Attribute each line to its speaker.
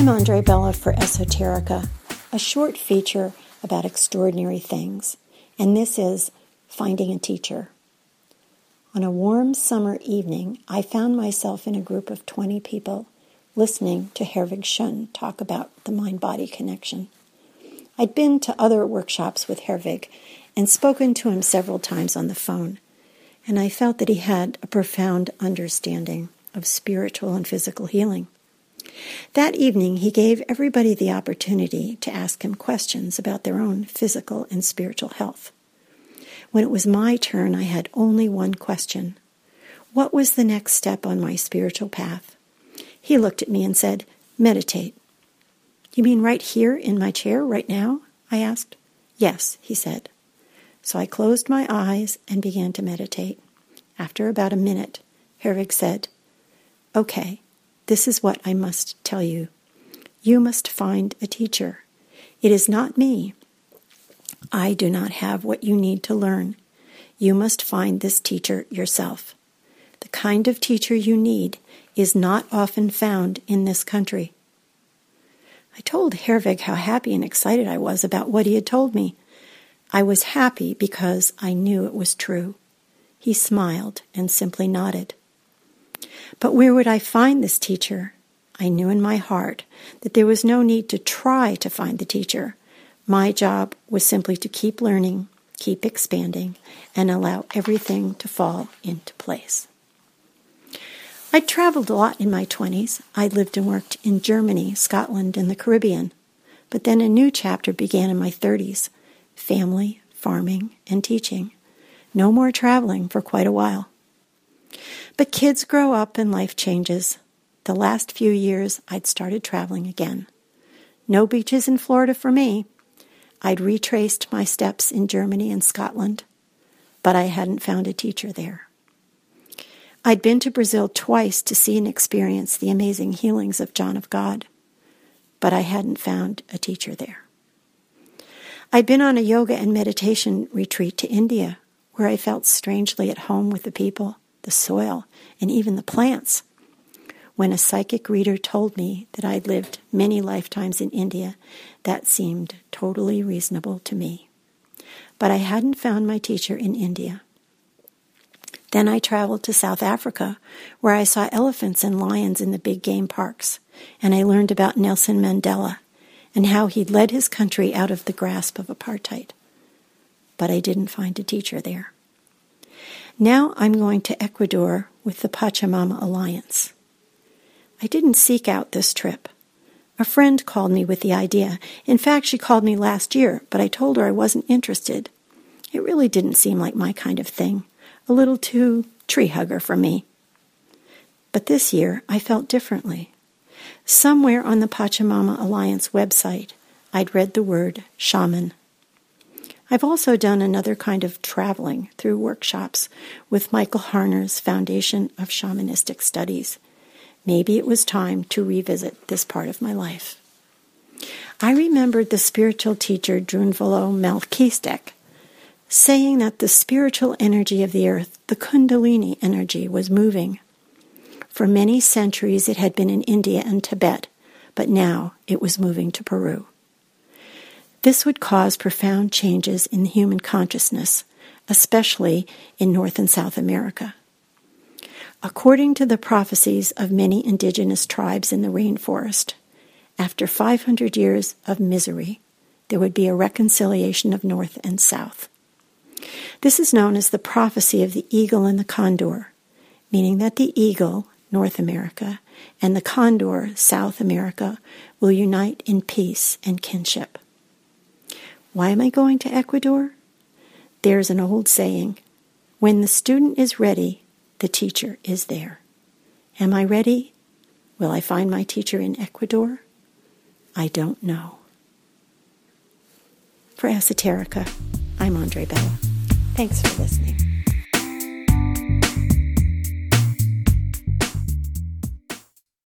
Speaker 1: I'm Andre Bella for Esoterica, a short feature about extraordinary things, and this is Finding a Teacher. On a warm summer evening, I found myself in a group of 20 people listening to Herwig Schön talk about the mind body connection. I'd been to other workshops with Herwig and spoken to him several times on the phone, and I felt that he had a profound understanding of spiritual and physical healing. That evening, he gave everybody the opportunity to ask him questions about their own physical and spiritual health. When it was my turn, I had only one question What was the next step on my spiritual path? He looked at me and said, Meditate. You mean right here in my chair, right now? I asked. Yes, he said. So I closed my eyes and began to meditate. After about a minute, Herwig said, Okay, this is what I must tell you. You must find a teacher. It is not me. I do not have what you need to learn. You must find this teacher yourself. The kind of teacher you need is not often found in this country. I told Herwig how happy and excited I was about what he had told me. I was happy because I knew it was true. He smiled and simply nodded. But where would I find this teacher? I knew in my heart that there was no need to try to find the teacher. My job was simply to keep learning, keep expanding, and allow everything to fall into place. I traveled a lot in my 20s. I lived and worked in Germany, Scotland, and the Caribbean. But then a new chapter began in my 30s family, farming, and teaching. No more traveling for quite a while. But kids grow up and life changes. The last few years, I'd started traveling again. No beaches in Florida for me, I'd retraced my steps in Germany and Scotland, but I hadn't found a teacher there. I'd been to Brazil twice to see and experience the amazing healings of John of God, but I hadn't found a teacher there. I'd been on a yoga and meditation retreat to India, where I felt strangely at home with the people, the soil, and even the plants when a psychic reader told me that I'd lived many lifetimes in India, that seemed totally reasonable to me. But I hadn't found my teacher in India. Then I traveled to South Africa, where I saw elephants and lions in the big game parks, and I learned about Nelson Mandela and how he'd led his country out of the grasp of apartheid. But I didn't find a teacher there. Now I'm going to Ecuador with the Pachamama Alliance. I didn't seek out this trip. A friend called me with the idea. In fact, she called me last year, but I told her I wasn't interested. It really didn't seem like my kind of thing. A little too tree hugger for me. But this year, I felt differently. Somewhere on the Pachamama Alliance website, I'd read the word shaman. I've also done another kind of traveling through workshops with Michael Harner's Foundation of Shamanistic Studies maybe it was time to revisit this part of my life. I remembered the spiritual teacher Drunvalo Melchizedek saying that the spiritual energy of the earth, the Kundalini energy, was moving. For many centuries it had been in India and Tibet, but now it was moving to Peru. This would cause profound changes in human consciousness, especially in North and South America. According to the prophecies of many indigenous tribes in the rainforest, after 500 years of misery, there would be a reconciliation of North and South. This is known as the prophecy of the eagle and the condor, meaning that the eagle, North America, and the condor, South America, will unite in peace and kinship. Why am I going to Ecuador? There's an old saying when the student is ready, the teacher is there. Am I ready? Will I find my teacher in Ecuador? I don't know. For Esoterica, I'm Andre Bella. Thanks for listening.